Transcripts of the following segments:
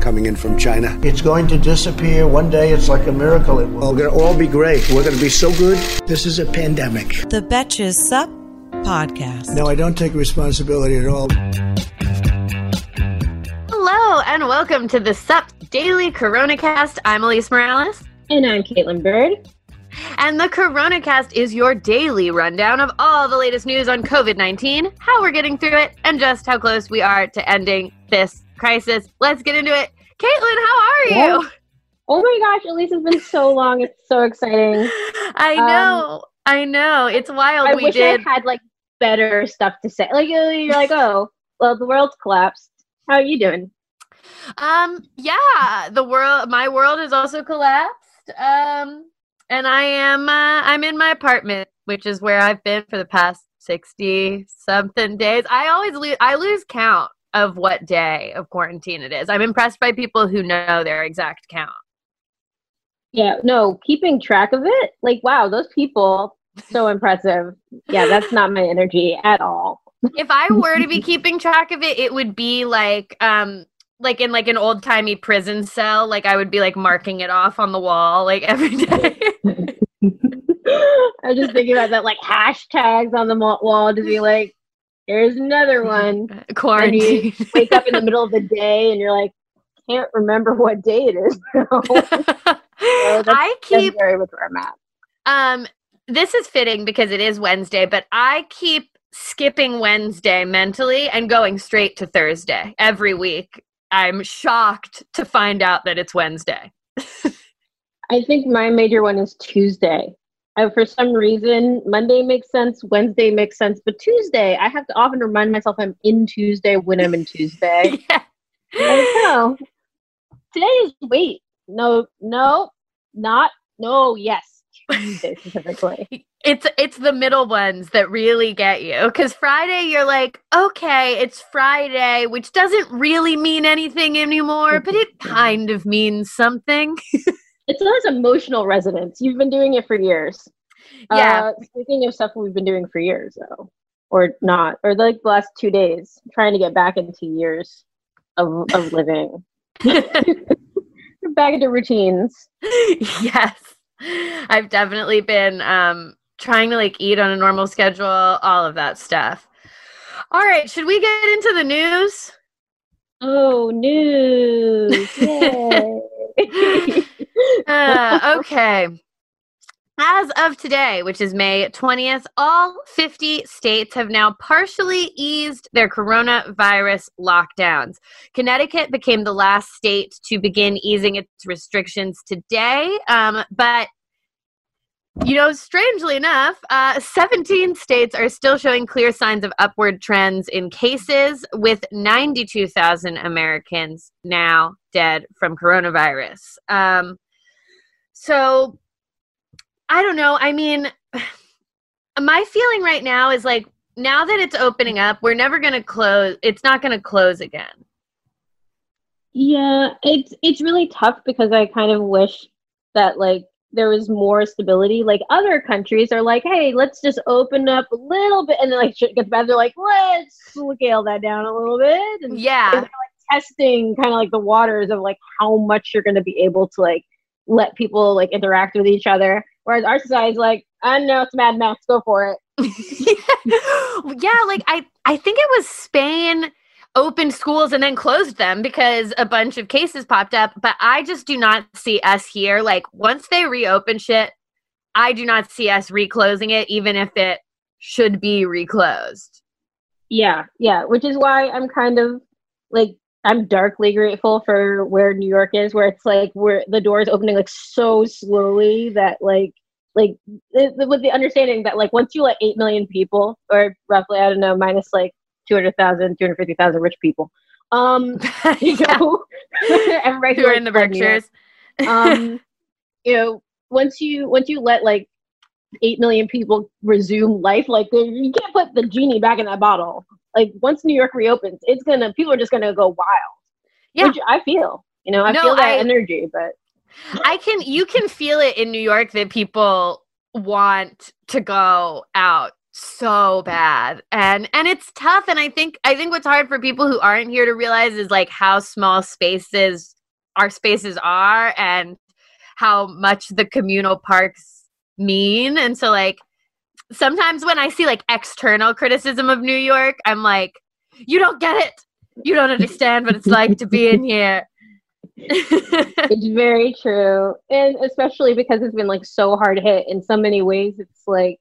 coming in from China. It's going to disappear. One day it's like a miracle. It will. We're going to all be great. We're going to be so good. This is a pandemic. The Betches Sup podcast. No, I don't take responsibility at all. Hello and welcome to the SUP Daily CoronaCast. I'm Alise Morales. And I'm Kaitlin Bird. And the CoronaCast is your daily rundown of all the latest news on COVID 19, how we're getting through it, and just how close we are to ending this crisis. Let's get into it. Kaitlin, how are you? Oh my gosh, Alise, it's been so long. It's so exciting. I know. Um, I know. It's wild. I we wish did. I had like better stuff to say. Like you're like, oh, well, the world's collapsed. How are you doing? Um, yeah, the world my world has also collapsed. Um, and I am uh, I'm in my apartment, which is where I've been for the past 60 something days. I always lose I lose count of what day of quarantine it is. I'm impressed by people who know their exact count. Yeah, no, keeping track of it, like wow, those people so impressive. Yeah, that's not my energy at all. if I were to be keeping track of it, it would be like um like in like an old timey prison cell. Like I would be like marking it off on the wall like every day. I just thinking about that like hashtags on the wall to be like, here's another one. Quarantine. wake up in the middle of the day and you're like, can't remember what day it is. so I keep very with where I'm at. Um, this is fitting because it is Wednesday, but I keep skipping Wednesday mentally and going straight to Thursday every week. I'm shocked to find out that it's Wednesday. I think my major one is Tuesday. Uh, for some reason, Monday makes sense, Wednesday makes sense, but Tuesday, I have to often remind myself I'm in Tuesday when I'm in Tuesday. yeah. No, today is wait, no, no, not no, yes, Tuesday specifically. It's it's the middle ones that really get you because Friday you're like okay it's Friday which doesn't really mean anything anymore but it kind of means something. It's has emotional resonance. You've been doing it for years. Yeah. Uh, speaking of stuff we've been doing for years, though, or not, or like the last two days, trying to get back into years of of living, back into routines. yes, I've definitely been um, trying to like eat on a normal schedule, all of that stuff. All right, should we get into the news? Oh, news! Uh, okay. As of today, which is May 20th, all 50 states have now partially eased their coronavirus lockdowns. Connecticut became the last state to begin easing its restrictions today, um, but you know, strangely enough, uh, 17 states are still showing clear signs of upward trends in cases, with 92,000 Americans now dead from coronavirus. Um, so, I don't know. I mean, my feeling right now is like, now that it's opening up, we're never going to close. It's not going to close again. Yeah, it's it's really tough because I kind of wish that like there was more stability. Like other countries are like, hey, let's just open up a little bit, and then like shit gets bad. They're like, let's scale that down a little bit. And yeah, like testing kind of like the waters of like how much you're going to be able to like let people like interact with each other. Whereas our society is like, I know it's Mad Max, go for it. yeah, like I I think it was Spain opened schools and then closed them because a bunch of cases popped up. But I just do not see us here. Like once they reopen shit, I do not see us reclosing it, even if it should be reclosed. Yeah, yeah. Which is why I'm kind of like I'm darkly grateful for where New York is, where it's like where the door is opening like so slowly that like like with the understanding that like once you let eight million people or roughly I don't know minus like 200,000, 250,000 rich people. Um, you know, and Who are in the people New York. Berkshires? um, you know, once you once you let like eight million people resume life, like you can't put the genie back in that bottle. Like once New York reopens, it's gonna people are just gonna go wild. Yeah. which I feel. You know, I No, feel that I- energy, but I can you can feel it in New York that people want to go out so bad and and it's tough and I think I think what's hard for people who aren't here to realize is like how small spaces our spaces are and how much the communal parks mean and so like sometimes when I see like external criticism of New York I'm like you don't get it you don't understand what it's like to be in here it's very true. And especially because it's been like so hard hit in so many ways, it's like,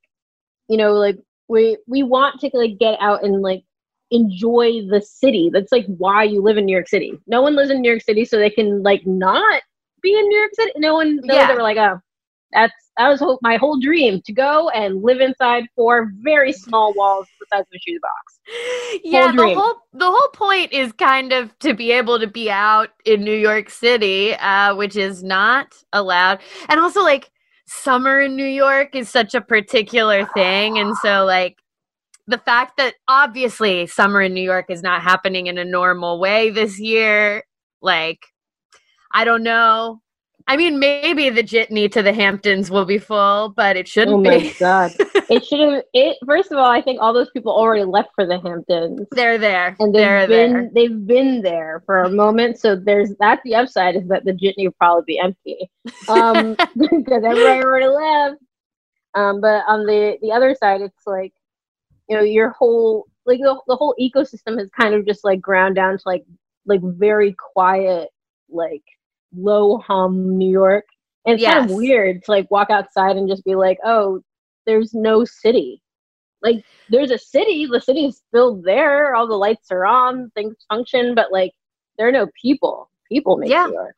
you know, like we we want to like get out and like enjoy the city. That's like why you live in New York City. No one lives in New York City so they can like not be in New York City. No one knows Yeah. they were like, oh, that's that was my whole dream to go and live inside four very small walls the size of a shoebox. yeah the whole the whole point is kind of to be able to be out in new york city uh, which is not allowed. And also like summer in new york is such a particular thing. And so like the fact that obviously summer in new york is not happening in a normal way this year like i don't know i mean maybe the jitney to the hamptons will be full but it shouldn't Oh my be god! it should have. It first of all, I think all those people already left for the Hamptons. they're there and they're they've been there they've been there for a moment. So there's that's the upside is that the jitney will probably be empty um, because everybody already left. Um, but on the the other side, it's like you know your whole like the, the whole ecosystem has kind of just like ground down to like like very quiet like low hum New York, and it's kind of weird to like walk outside and just be like, oh, there's no city. Like there's a city, the city is still there, all the lights are on, things function, but like there are no people. People make Yeah. New York.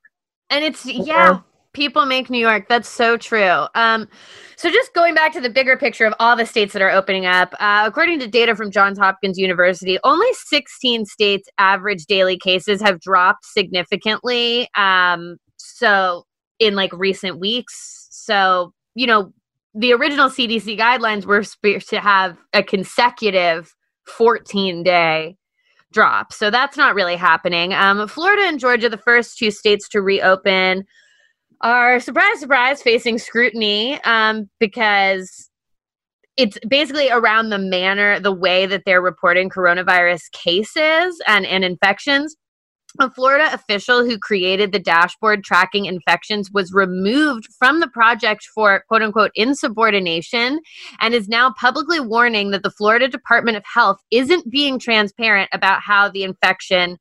And it's Yeah. People make New York. That's so true. Um, so just going back to the bigger picture of all the states that are opening up, uh, according to data from Johns Hopkins University, only 16 states' average daily cases have dropped significantly. Um, so in like recent weeks, so you know the original CDC guidelines were to have a consecutive 14 day drop. So that's not really happening. Um, Florida and Georgia, the first two states to reopen, are surprise, surprise, facing scrutiny um, because it's basically around the manner, the way that they're reporting coronavirus cases and, and infections. A Florida official who created the dashboard tracking infections was removed from the project for quote unquote insubordination and is now publicly warning that the Florida Department of Health isn't being transparent about how the infection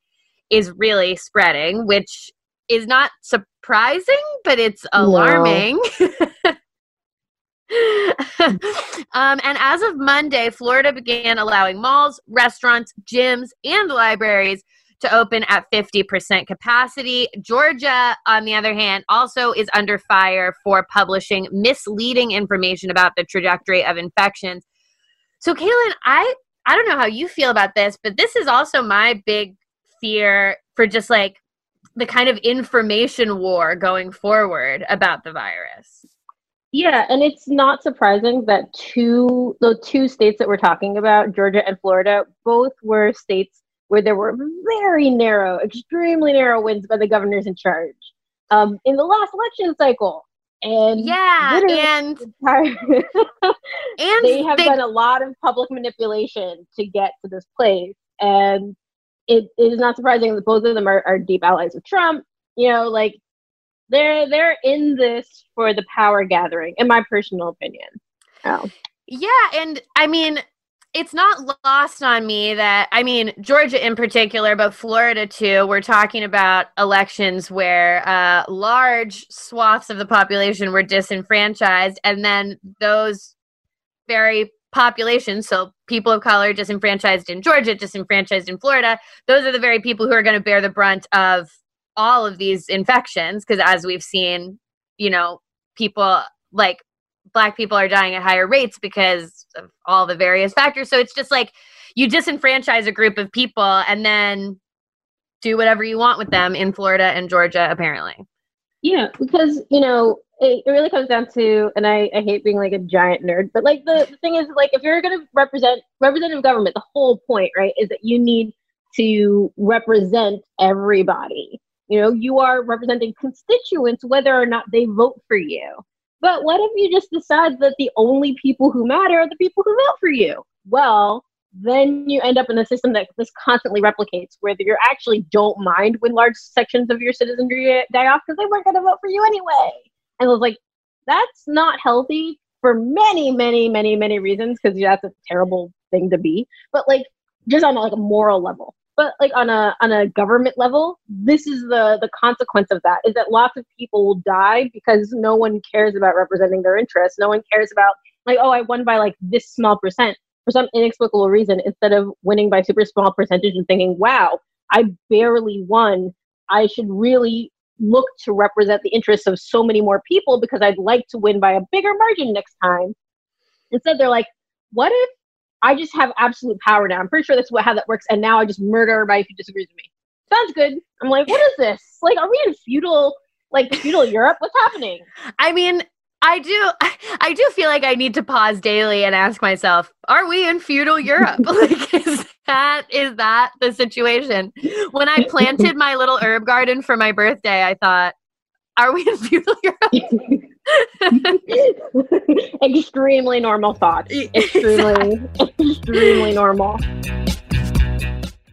is really spreading, which is not surprising, but it's alarming. um, and as of Monday, Florida began allowing malls, restaurants, gyms, and libraries to open at 50% capacity. Georgia, on the other hand, also is under fire for publishing misleading information about the trajectory of infections. So, Kaitlin, I I don't know how you feel about this, but this is also my big fear for just like the kind of information war going forward about the virus. Yeah, and it's not surprising that two the two states that we're talking about, Georgia and Florida, both were states where there were very narrow, extremely narrow wins by the governors in charge um, in the last election cycle. And Yeah, and entire- and they have they- done a lot of public manipulation to get to this place. And it, it is not surprising that both of them are, are deep allies of Trump. You know, like they're they're in this for the power gathering, in my personal opinion. Oh. Yeah, and I mean, it's not lost on me that I mean Georgia in particular, but Florida too. We're talking about elections where uh, large swaths of the population were disenfranchised, and then those very populations, so people of color disenfranchised in Georgia, disenfranchised in Florida. Those are the very people who are going to bear the brunt of all of these infections, because as we've seen, you know, people like black people are dying at higher rates because of all the various factors. So it's just like you disenfranchise a group of people and then do whatever you want with them in Florida and Georgia, apparently. Yeah, because you know it, it really comes down to, and I, I hate being like a giant nerd, but like the, the thing is, like if you're going to represent representative government, the whole point, right, is that you need to represent everybody. You know, you are representing constituents whether or not they vote for you. But what if you just decide that the only people who matter are the people who vote for you? Well, then you end up in a system that this constantly replicates, where you actually don't mind when large sections of your citizenry die off because they weren't going to vote for you anyway. And I was like, that's not healthy for many, many, many, many reasons because that's a terrible thing to be. But like, just on like a moral level, but like on a on a government level, this is the the consequence of that is that lots of people will die because no one cares about representing their interests. No one cares about like, oh, I won by like this small percent for some inexplicable reason instead of winning by super small percentage and thinking, wow, I barely won. I should really look to represent the interests of so many more people because I'd like to win by a bigger margin next time. Instead, they're like, what if I just have absolute power now? I'm pretty sure that's what, how that works. And now I just murder everybody who disagrees with me. Sounds good. I'm like, what is this? Like, are we in feudal, like feudal Europe? What's happening? I mean, I do I do feel like I need to pause daily and ask myself, are we in feudal Europe? like is that is that the situation? When I planted my little herb garden for my birthday, I thought, are we in feudal Europe? extremely normal thought. Extremely, extremely normal.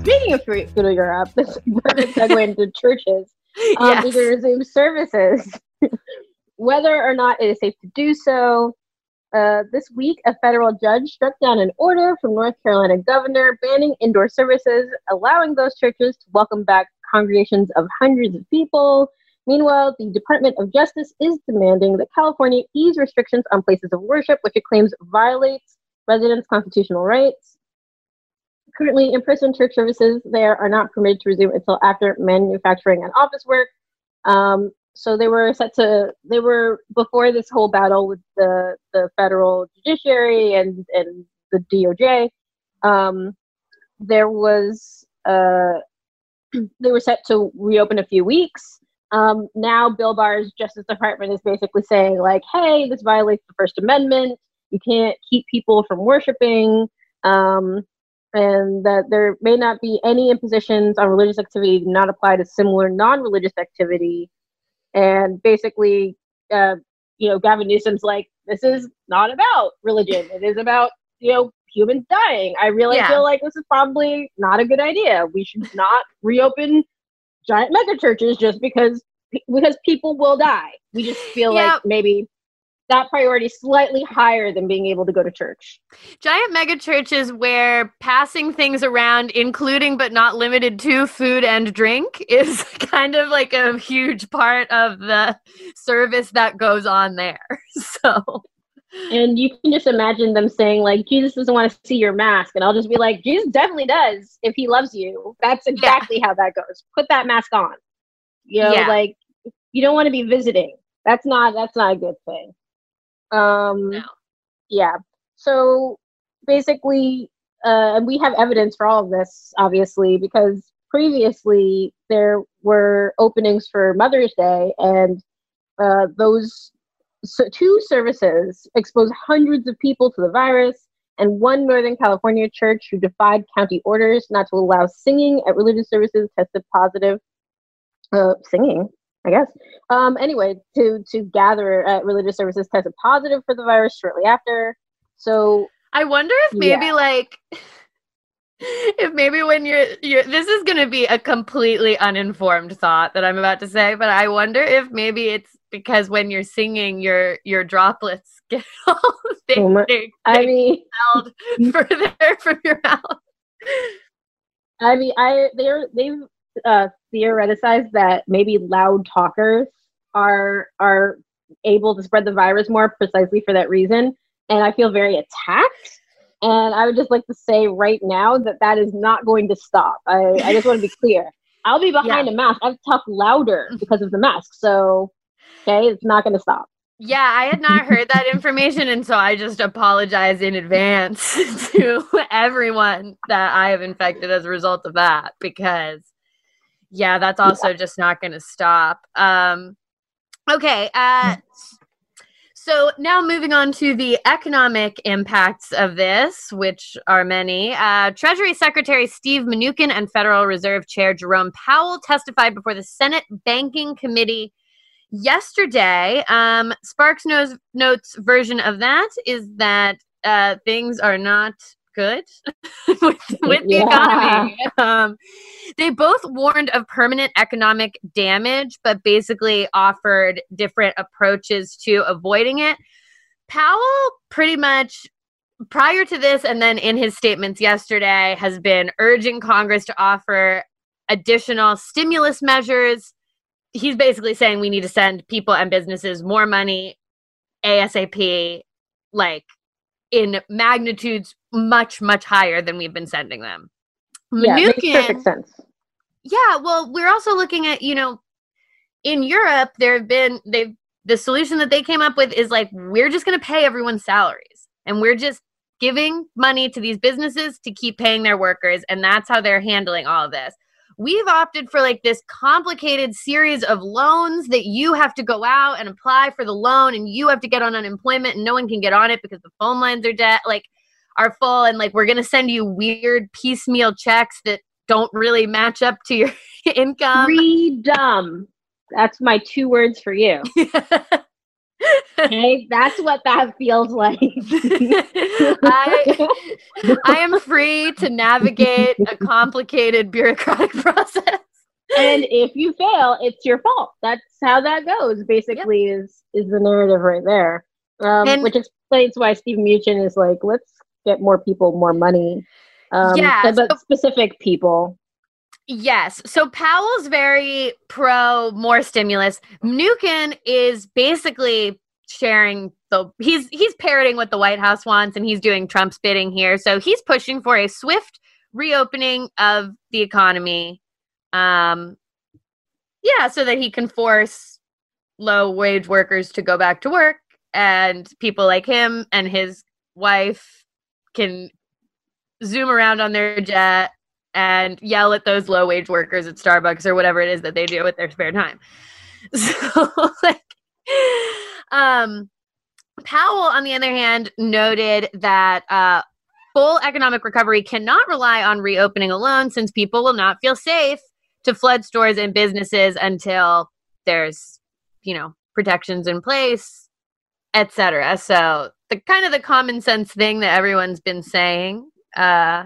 Speaking of feudal Europe, this is a perfect segue into churches. Um, Yes. We can resume services. Whether or not it is safe to do so, uh, this week a federal judge struck down an order from North Carolina governor banning indoor services, allowing those churches to welcome back congregations of hundreds of people. Meanwhile, the Department of Justice is demanding that California ease restrictions on places of worship, which it claims violates residents' constitutional rights. Currently, in-person church services there are not permitted to resume until after manufacturing and office work. Um, so they were set to they were before this whole battle with the the federal judiciary and and the DOJ. Um, there was uh, they were set to reopen a few weeks. Um, now, Bill Barr's Justice Department is basically saying like, "Hey, this violates the First Amendment. You can't keep people from worshiping." Um, and that there may not be any impositions on religious activity not apply to similar non-religious activity. And basically uh, you know gavin newsom's like this is not about religion. It is about you know humans dying. I really Yeah. feel like this is probably not a good idea. We should not reopen giant mega churches just because because people will die. We just feel Yeah. like maybe that priority slightly higher than being able to go to church Giant mega churches where passing things around, including but not limited to food and drink, is kind of like a huge part of the service that goes on there. So, And you can just imagine them saying, like, Jesus doesn't want to see your mask. And I'll just be like, Jesus definitely does if he loves you. That's exactly how that goes. Put that mask on. You know, Yeah. like you don't want to be visiting. That's not that's not a good thing. Um No. yeah. So basically, uh, and we have evidence for all of this, obviously, because previously there were openings for Mother's Day, and uh, those so two services exposed hundreds of people to the virus. And one Northern California church who defied county orders not to allow singing at religious services tested positive. Uh, singing, I guess. Um, anyway, to to gather at religious services tested positive for the virus shortly after. So I wonder if maybe Yeah. like if maybe when you're you're this is going to be a completely uninformed thought that I'm about to say, but I wonder if maybe it's because when you're singing your your droplets get all they, Oh my- they, I mean, held further from your mouth. I mean, I they're they've uh, theoretized that maybe loud talkers are are able to spread the virus more precisely for that reason, and I feel very attacked. And I would just like to say right now that that is not going to stop. I, I just want to be clear. I'll be behind a mask. I've talked louder because of the mask. So, okay, it's not going to stop. Yeah, I had not heard that information, and so I just apologize in advance to everyone that I have infected as a result of that because, yeah, that's also just not going to stop. Um, okay, uh, so now moving on to the economic impacts of this, which are many. Uh, Treasury Secretary Steve Mnuchin and Federal Reserve Chair Jerome Powell testified before the Senate Banking Committee yesterday. Um, Sparks knows, Notes version of that is that uh, things are not good with, with the Yeah. economy. Um, they both warned of permanent economic damage, but basically offered different approaches to avoiding it. Powell pretty much prior to this and then in his statements yesterday has been urging Congress to offer additional stimulus measures. He's basically saying we need to send people and businesses more money ASAP, like in magnitudes much, much higher than we've been sending them. Yeah, makes perfect sense. yeah, well, we're also looking at, you know, in Europe, there have been they've the solution that they came up with is like we're just going to pay everyone's salaries and we're just giving money to these businesses to keep paying their workers and that's how they're handling all of this. We've opted for like this complicated series of loans that you have to go out and apply for the loan and you have to get on unemployment and no one can get on it because the phone lines are dead like are full and like we're going to send you weird piecemeal checks that don't really match up to your income. Freedom. That's my two words for you. Okay, that's what that feels like. I, I am free to navigate a complicated bureaucratic process. and if you fail, it's your fault. That's how that goes. Basically, is is the narrative right there, um, And- which explains why Steve Mnuchin is like, let's get more people more money. Um, Yeah, but, but so- specific people. Yes. So Powell's very pro more stimulus. Mnuchin is basically sharing the he's he's parroting what the White House wants and he's doing Trump's bidding here. So he's pushing for a swift reopening of the economy. Um yeah, so that he can force low wage workers to go back to work and people like him and his wife can zoom around on their jet and yell at those low wage workers at Starbucks or whatever it is that they do with their spare time. So like um Powell on the other hand noted that uh full economic recovery cannot rely on reopening alone since people will not feel safe to flood stores and businesses until there's you know protections in place etc so the kind of the common sense thing that everyone's been saying uh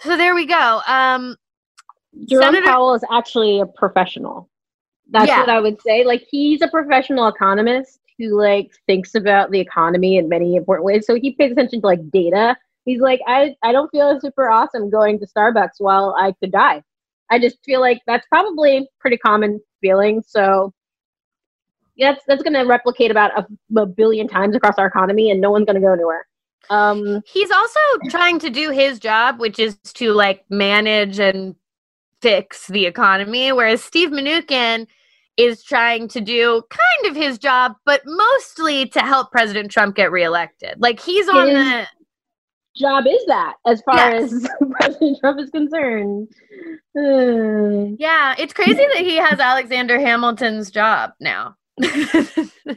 so there we go um Jerome Senator- Powell is actually a professional. That's Yeah. what I would say. Like he's a professional economist who like thinks about the economy in many important ways. So he pays attention to like data. He's like, I, I don't feel super awesome going to Starbucks while I could die. I just feel like that's probably pretty common feeling. So yeah, that's that's gonna replicate about a, a billion times across our economy and no one's gonna go anywhere. Um he's also trying to do his job which is to like manage and fix the economy whereas steve Mnuchin is trying to do kind of his job but mostly to help president trump get reelected like he's on His- the job is that as far Yes. as President Trump is concerned. Yeah it's crazy that he has alexander hamilton's job now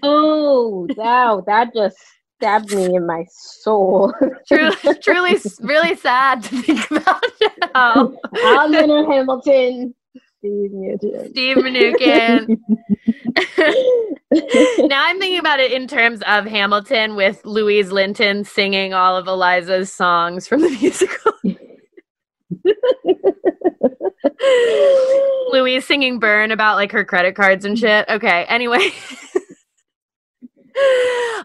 Oh, wow, that just stabbed me in my soul. truly truly really sad to think about now Alexander Hamilton, Steve Newton. steve Mnuchin. now I'm thinking about it in terms of Hamilton with Louise Linton singing all of Eliza's songs from the musical. Louise singing Burn about like her credit cards and shit. Okay, anyway.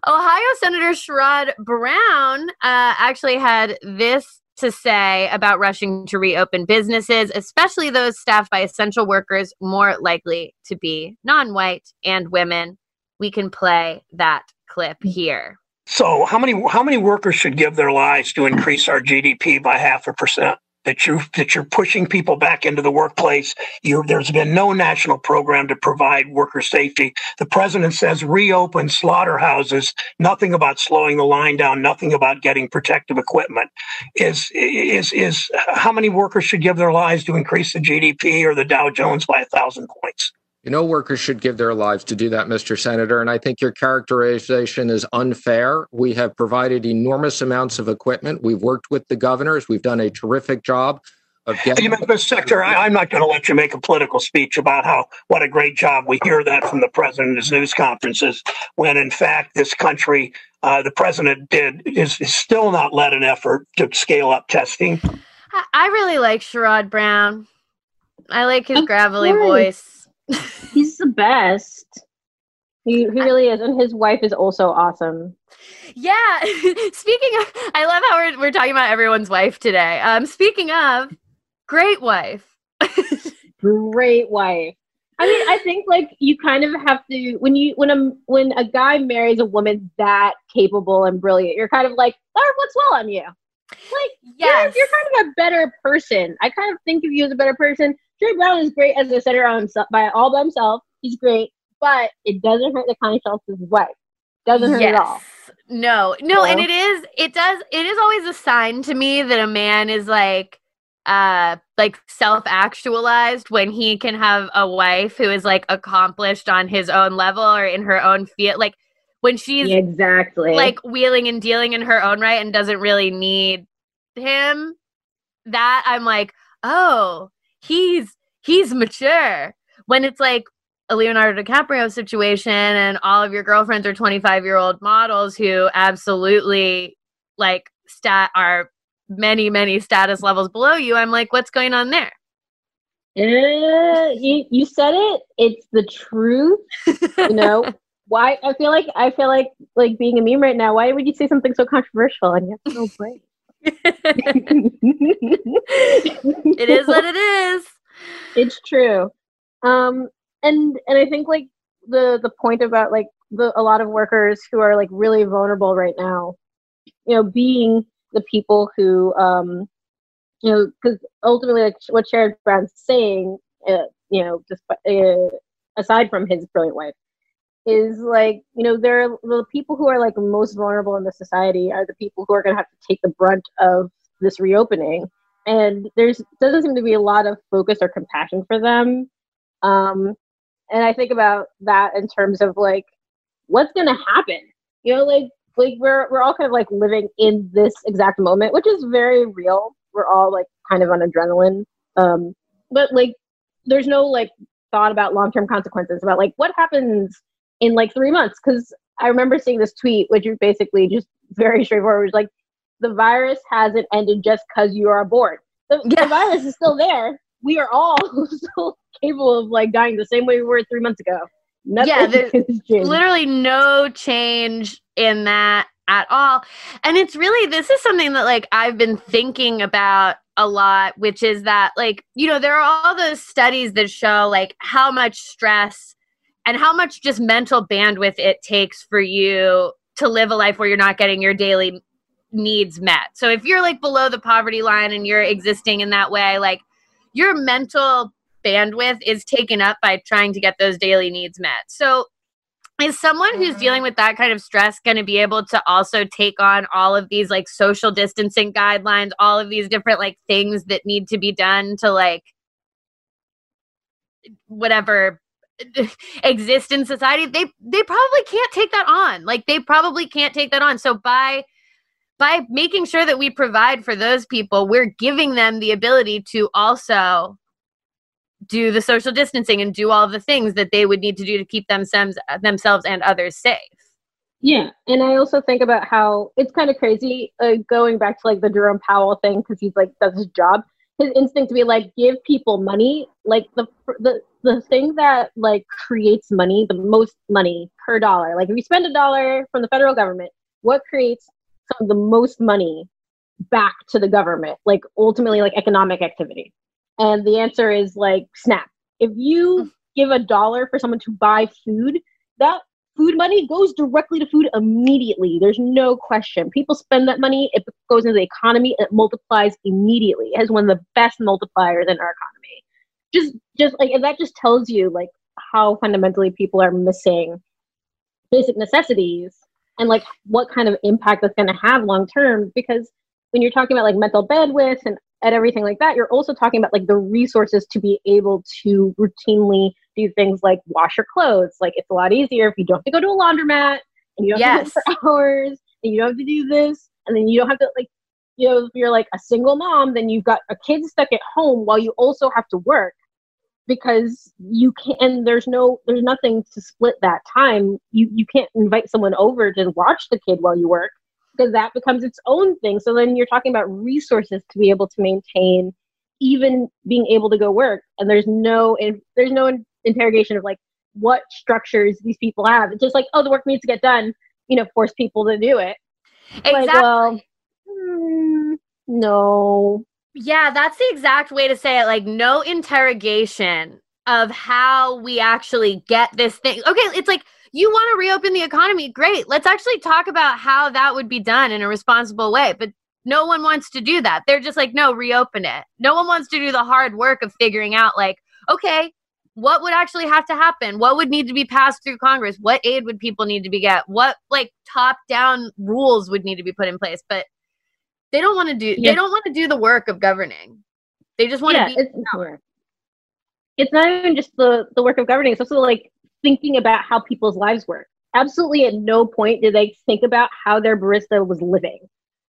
Ohio Senator Sherrod Brown uh, actually had this to say about rushing to reopen businesses, especially those staffed by essential workers more likely to be non white and women. We can play that clip here. So how many how many workers should give their lives to increase our GDP by half a percent? That you that you're pushing people back into the workplace. You there's been no national program to provide worker safety. The president says reopen slaughterhouses. Nothing about slowing the line down. Nothing about getting protective equipment. Is is is how many workers should give their lives to increase the GDP or the Dow Jones by a thousand points? You know, workers should give their lives to do that, Mr. Senator. And I think your characterization is unfair. We have provided enormous amounts of equipment. We've worked with the governors. We've done a terrific job of getting. You mean, Mr. Secretary, I, I'm not going to let you make a political speech about how what a great job. We hear that from the president at his news conferences, when in fact this country, uh, the president did is, is still not led an effort to scale up testing. I, I really like Sherrod Brown. I like his gravelly voice. He's the best. He, he really is. And his wife is also awesome. Yeah. speaking of, I love how we're, we're talking about everyone's wife today. Um, speaking of, great wife. Great wife. I mean, I think like you kind of have to when you when a when a guy marries a woman that capable and brilliant, you're kind of like, that reflects well on you. Like Yes. you're, you're kind of a better person. I kind of think of you as a better person. Jerry Brown is great as a center on himself by all by himself. He's great, but it doesn't hurt that Connie Schultz is his wife. Doesn't hurt at all. No, no, and it is it does it is always a sign to me that a man is like uh like self-actualized when he can have a wife who is like accomplished on his own level or in her own field like when she's exactly. like wheeling and dealing in her own right and doesn't really need him that i'm like oh he's he's mature when it's like a leonardo dicaprio situation and all of your girlfriends are 25 year old models who absolutely like stat are many many status levels below you i'm like what's going on there Eh, you you said it. It's the truth. You know why? I feel like I feel like like being a meme right now. Why would you say something so controversial and you have no brain? It is what it is It's true. Um, and and I think like the the point about like the a lot of workers who are like really vulnerable right now, you know, being the people who um, you know, because ultimately like what Sherrod Brown's saying, uh, you know, just uh, aside from his brilliant wife, is like, you know, they're the people who are like most vulnerable in the society are the people who are going to have to take the brunt of this reopening. And there's doesn't seem to be a lot of focus or compassion for them. Um, and I think about that in terms of like, what's going to happen? You know, like like we're we're all kind of like living in this exact moment, which is very real. We're all like kind of on adrenaline. Um, but like there's no like thought about long term consequences about like what happens in like three months. Cause I remember seeing this tweet, which is basically just very straightforward, It was like the virus hasn't ended just because you are bored. The, yeah. the virus is still there. We are all still capable of like dying the same way we were three months ago. Nothing yeah, there's literally no change in that at all. And it's really, this is something that like I've been thinking about a lot, which is that like, you know, there are all those studies that show like how much stress and how much just mental bandwidth it takes for you to live a life where you're not getting your daily needs met. So if you're like below the poverty line and you're existing in that way, like your mental bandwidth is taken up by trying to get those daily needs met. So is someone who's dealing mm-hmm. with that kind of stress going to be able to also take on all of these like social distancing guidelines, all of these different like things that need to be done to like whatever exist in society they they probably can't take that on like they probably can't take that on so by by making sure that we provide for those people we're giving them the ability to also do the social distancing and do all the things that they would need to do to keep themselves themselves and others safe. Yeah, and I also think about how it's kind of crazy uh, going back to like the Jerome Powell thing because he's like does his job. His instinct to be like give people money, like the the the thing that like creates money, the most money per dollar. Like if you spend a dollar from the federal government, what creates some of the most money back to the government? Like ultimately, like economic activity. And the answer is like SNAP. If you mm. give a dollar for someone to buy food, that food money goes directly to food immediately. There's no question. People spend that money, it goes into the economy, it multiplies immediately. It has one of the best multipliers in our economy. Just just like and that just tells you like how fundamentally people are missing basic necessities and like what kind of impact that's going to have long term because when you're talking about like mental bandwidth and and everything like that, you're also talking about like the resources to be able to routinely do things like wash your clothes. Like it's a lot easier if you don't have to go to a laundromat and you don't yes. have to for hours and you don't have to do this and then you don't have to like you know if you're like a single mom then you've got a kid stuck at home while you also have to work because you can and there's no there's nothing to split that time you you can't invite someone over to watch the kid while you work because that becomes its own thing. So then you're talking about resources to be able to maintain even being able to go work. And there's no there's no interrogation of like what structures these people have. It's just like, oh, the work needs to get done. You know, force people to do it. Exactly. Like, well, mm, no. Yeah, that's the exact way to say it. Like, no interrogation of how we actually get this thing. Okay, it's like you want to reopen the economy, great. Let's actually talk about how that would be done in a responsible way. But no one wants to do that. They're just like, no, reopen it. No one wants to do the hard work of figuring out, like, okay, what would actually have to happen? What would need to be passed through Congress? What aid would people need to be get? What like top down rules would need to be put in place? But they don't want to do yeah. they don't want to do the work of governing. They just want yeah, to be it's, it's not even just the the work of governing. It's also like thinking about how people's lives work. Absolutely at no point did they think about how their barista was living.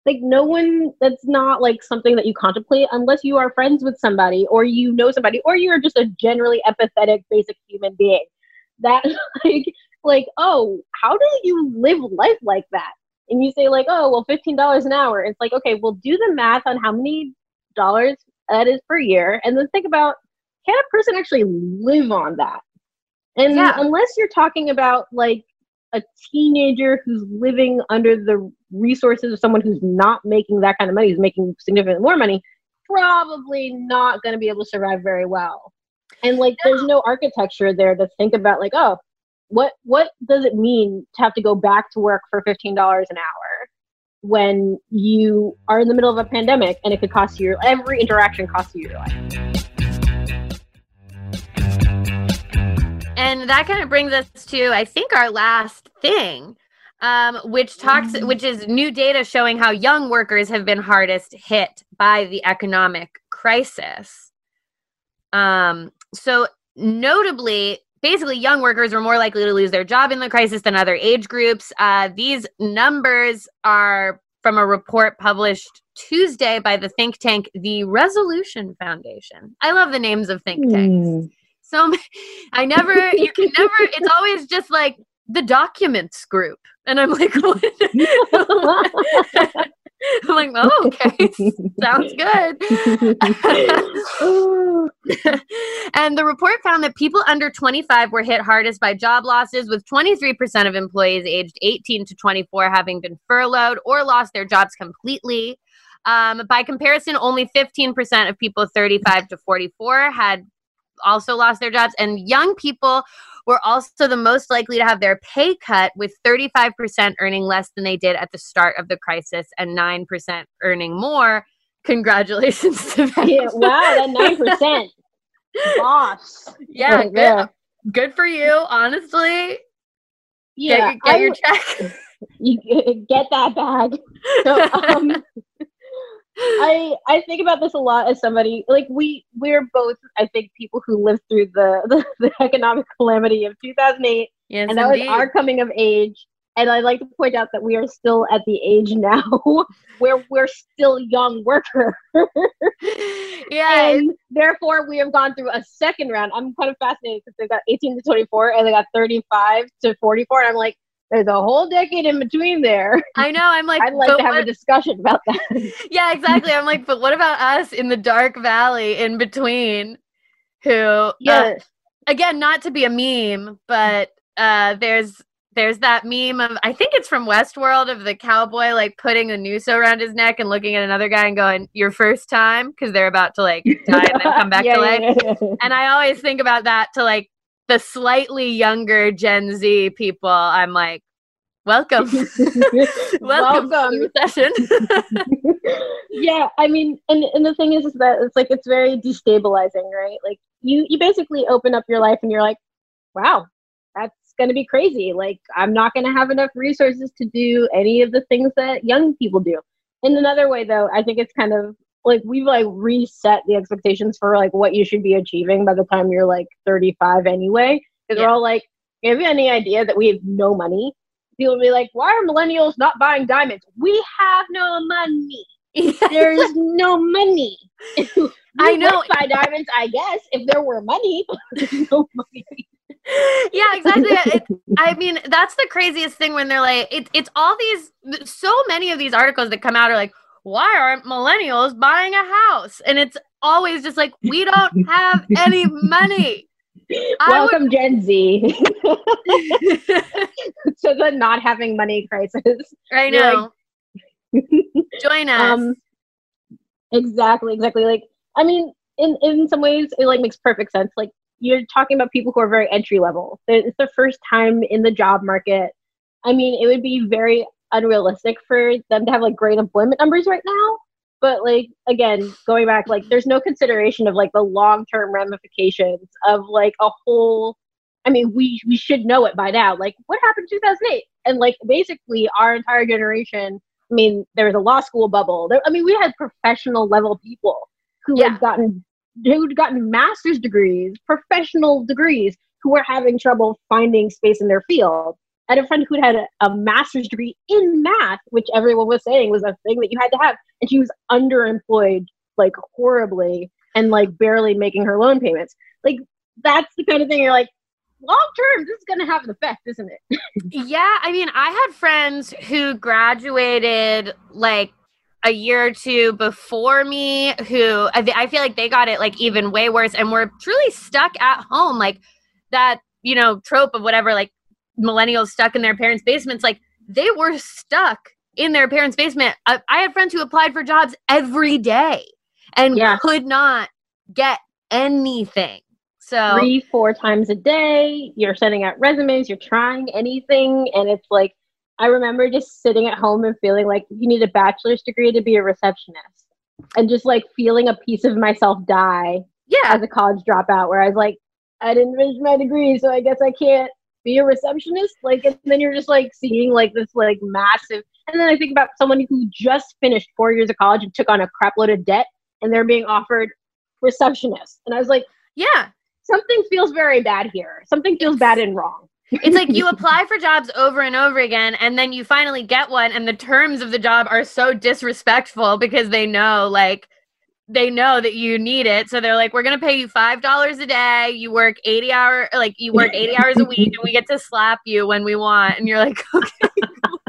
Like no one that's not like something that you contemplate unless you are friends with somebody or you know somebody or you're just a generally empathetic basic human being. That like like, oh, how do you live life like that? And you say like, oh, well, fifteen dollars an hour. It's like, okay, well, do the math on how many dollars that is per year, and then think about can a person actually live on that? And yeah. unless you're talking about like a teenager who's living under the resources of someone who's not making that kind of money, who's making significantly more money, probably not going to be able to survive very well. And like, no. there's no architecture there to think about, like, oh, what what does it mean to have to go back to work for fifteen dollars an hour when you are in the middle of a pandemic and it could cost you every interaction costs you your life. And that kind of brings us to, I think, our last thing, um, which talks, Mm. which is new data showing how young workers have been hardest hit by the economic crisis. Um, so notably, basically, young workers were more likely to lose their job in the crisis than other age groups. Uh, these numbers are from a report published Tuesday by the think tank, the Resolution Foundation. I love the names of think tanks. Hmm. So I never, you can never, it's always just like the documents group. And I'm like, what? I'm like, oh, okay, sounds good. and the report found that people under 25 were hit hardest by job losses, with 23% of employees aged 18 to 24 having been furloughed or lost their jobs completely. Um, by comparison, only 15% of people 35 to 44 had also lost their jobs, and young people were also the most likely to have their pay cut, with 35% earning less than they did at the start of the crisis and 9% earning more. Congratulations to them. yeah, wow, that nine percent, boss. Yeah, good, good for you, honestly. Yeah, get, your- get your check. you get that bag. So, um, I I think about this a lot as somebody like we we're both I think people who lived through the the, the economic calamity of 2008 Yes, and that indeed. was our coming of age. And I'd like to point out that we are still at the age now where we're still young workers. Yeah, and therefore we have gone through a second round. I'm kind of fascinated because they've got 18 to 24 and they got 35 to 44 and I'm like there's a whole decade in between there I know. I'm like, I'd like to have what- a discussion about that yeah, exactly. I'm like, but what about us in the dark valley in between? Who, uh, yes again, not to be a meme, but uh, there's there's that meme of I think it's from Westworld of the cowboy like putting a noose around his neck and looking at another guy and going, "Your first time," because they're about to like die and then come back Yeah, to yeah, life. yeah, yeah. And I always think about that to like the slightly younger Gen Z people. I'm like, welcome, welcome, to the session. yeah, I mean, and and the thing is, is that it's like it's very destabilizing, right? Like you you basically open up your life and you're like, wow, that's gonna be crazy. Like I'm not gonna have enough resources to do any of the things that young people do. In another way, though, I think it's kind of like we've like reset the expectations for like what you should be achieving by the time you're like 35 anyway. Because Yeah. we're all like, have you any idea that we have no money? People will be like, why are millennials not buying diamonds? We have no money. There's no money. I know. buy diamonds, I guess, if there were money. no money. yeah, exactly. It, I mean, that's the craziest thing when they're like, it, it's all these, so many of these articles that come out are like, why aren't millennials buying a house? And it's always just like, we don't have any money. I would- Welcome, Gen Z. to the not having money crisis. I You're know. Join us. Um, exactly, exactly. Like, I mean, in in some ways, it like makes perfect sense. Like, you're talking about people who are very entry level. It's their first time in the job market. I mean, it would be very unrealistic for them to have like great employment numbers right now. But like again, going back, like there's no consideration of like the long term ramifications of like a whole. I mean, we we should know it by now. Like, what happened in 2008? And like basically, our entire generation I mean, there was a law school bubble. There, I mean, we had professional level people who Yeah. had gotten who'd gotten master's degrees, professional degrees, who were having trouble finding space in their field. I had a friend who had a, a master's degree in math, which everyone was saying was a thing that you had to have, and she was underemployed like horribly and like barely making her loan payments. Like that's the kind of thing you're like, long term, this is going to have an effect, isn't it? Yeah, I mean, I had friends who graduated like a year or two before me who I feel like they got it like even way worse and were truly stuck at home. Like that, you know, trope of whatever, like millennials stuck in their parents' basements, like they were stuck in their parents' basement. I, I had friends who applied for jobs every day and Yeah. could not get anything. So, three, four times a day. You're sending out resumes, you're trying anything. And it's like, I remember just sitting at home and feeling like you need a bachelor's degree to be a receptionist. And just like feeling a piece of myself die yeah. as a college dropout, where I was like, I didn't finish my degree, so I guess I can't be a receptionist. Like, and then you're just like seeing like this like massive. And then I think about someone who just finished four years of college and took on a crapload of debt, and they're being offered receptionist. And I was like, Yeah. something feels very bad here. Something feels bad and wrong. It's like you apply for jobs over and over again, and then you finally get one, and the terms of the job are so disrespectful because they know, like, they know that you need it. So they're like, we're going to pay you $5 a day. You work 80 hour, like, you work 80 hours a week, and we get to slap you when we want. And you're like, okay, cool.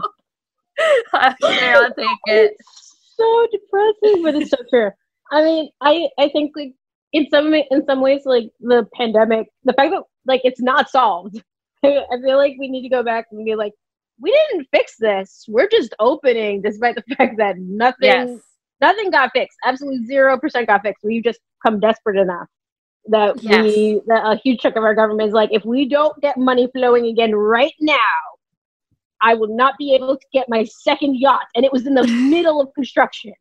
okay, I'll take it. It's so depressing, but it's so true. I mean, I I think like in some in some ways, like the pandemic, the fact that like it's not solved. I feel like we need to go back and be like, we didn't fix this. We're just opening, despite the fact that nothing Yes. Nothing got fixed. Absolutely zero percent got fixed. We've just come desperate enough that we that a huge chunk of our government is like, if we don't get money flowing again right now, I will not be able to get my second yacht. And it was in the middle of construction.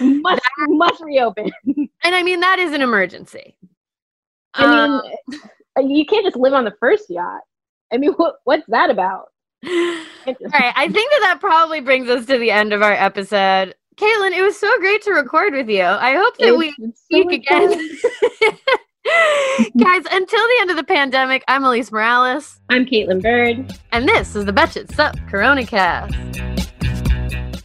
Must must reopen. And I mean, that is an emergency. I Um, mean, you can't just live on the first yacht. I mean, what what's that about? All right, I think that that probably brings us to the end of our episode. Kaitlin, it was so great to record with you. I hope that we It's- it's so speak again. Guys, until the end of the pandemic, I'm Alise Morales, I'm Kaitlin Bird. and this is the Betches Sup Coronacast.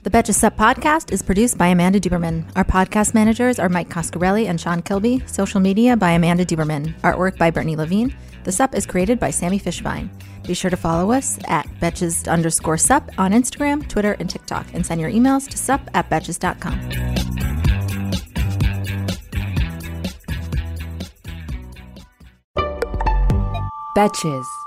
The Betches Sup podcast is produced by Amanda Duberman. Our podcast managers are Mike Coscarelli and Sean Kilby. Social media by Amanda Duberman. Artwork by Brittany Levine. The Sup is created by Sammy Fishbein. Be sure to follow us at Betches underscore Sup on Instagram, Twitter, and TikTok, and send your emails to sup at betches.com. Betches.